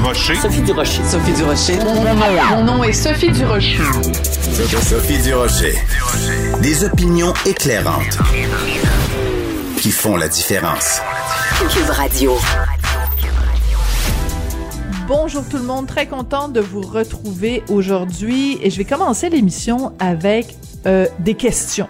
Durocher. Sophie Durocher. Sophie Durocher. Mon nom est Sophie Durocher. Sophie Durocher. Des opinions éclairantes qui font la différence. Cube Radio. Bonjour tout le monde, très contente de vous retrouver aujourd'hui et je vais commencer l'émission avec euh, des questions.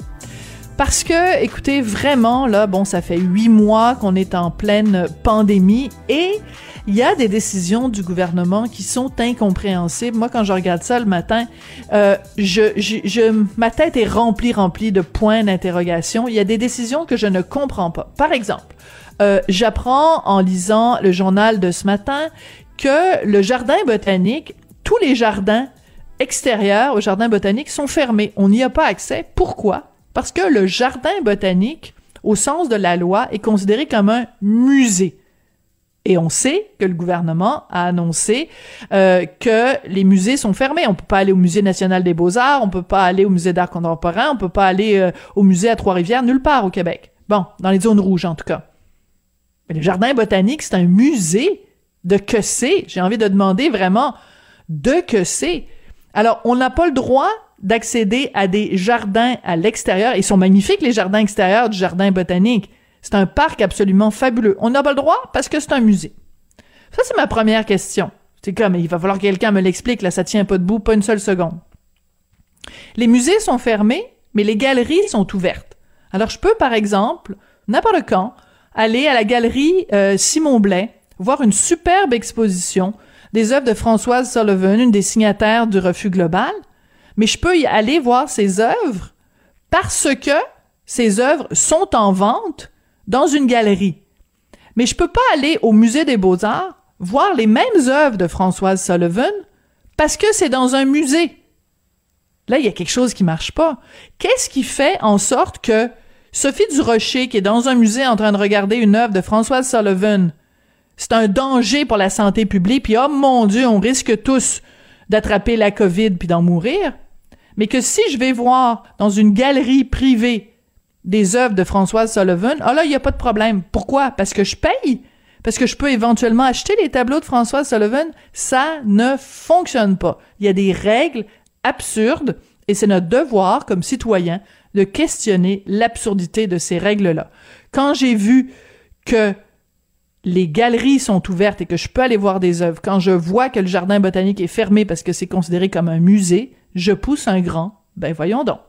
Parce que, écoutez, vraiment, là, bon, ça fait huit mois qu'on est en pleine pandémie et il y a des décisions du gouvernement qui sont incompréhensibles. Moi, quand je regarde ça le matin, euh, je, je, je, ma tête est remplie, remplie de points d'interrogation. Il y a des décisions que je ne comprends pas. Par exemple, euh, j'apprends en lisant le journal de ce matin que le jardin botanique, tous les jardins extérieurs au jardin botanique sont fermés. On n'y a pas accès. Pourquoi? Parce que le jardin botanique, au sens de la loi, est considéré comme un musée. Et on sait que le gouvernement a annoncé euh, que les musées sont fermés. On peut pas aller au musée national des beaux-arts, on peut pas aller au musée d'art contemporain, on peut pas aller euh, au musée à Trois-Rivières, nulle part au Québec. Bon, dans les zones rouges en tout cas. Mais le jardin botanique, c'est un musée de que c'est? J'ai envie de demander vraiment de que c'est. Alors, on n'a pas le droit d'accéder à des jardins à l'extérieur. Ils sont magnifiques, les jardins extérieurs du jardin botanique. C'est un parc absolument fabuleux. On n'a pas le droit parce que c'est un musée. Ça, c'est ma première question. C'est comme, il va falloir que quelqu'un me l'explique, là, ça tient pas debout, pas une seule seconde. Les musées sont fermés, mais les galeries sont ouvertes. Alors, je peux, par exemple, n'importe quand, aller à la galerie euh, Simon Blais, voir une superbe exposition des œuvres de Françoise Sullivan, une des signataires du Refus global, mais je peux y aller voir ses œuvres parce que ces œuvres sont en vente dans une galerie. Mais je peux pas aller au musée des beaux-arts voir les mêmes œuvres de Françoise Sullivan parce que c'est dans un musée. Là, il y a quelque chose qui marche pas. Qu'est-ce qui fait en sorte que Sophie Durocher, qui est dans un musée en train de regarder une œuvre de Françoise Sullivan, c'est un danger pour la santé publique, puis oh mon Dieu, on risque tous d'attraper la COVID puis d'en mourir, mais que si je vais voir dans une galerie privée des œuvres de Françoise Sullivan, ah là, il n'y a pas de problème. Pourquoi? Parce que je paye. Parce que je peux éventuellement acheter les tableaux de Françoise Sullivan. Ça ne fonctionne pas. Il y a des règles absurdes et c'est notre devoir comme citoyen de questionner l'absurdité de ces règles-là. Quand j'ai vu que les galeries sont ouvertes et que je peux aller voir des œuvres, quand je vois que le jardin botanique est fermé parce que c'est considéré comme un musée, je pousse un grand. Ben voyons donc.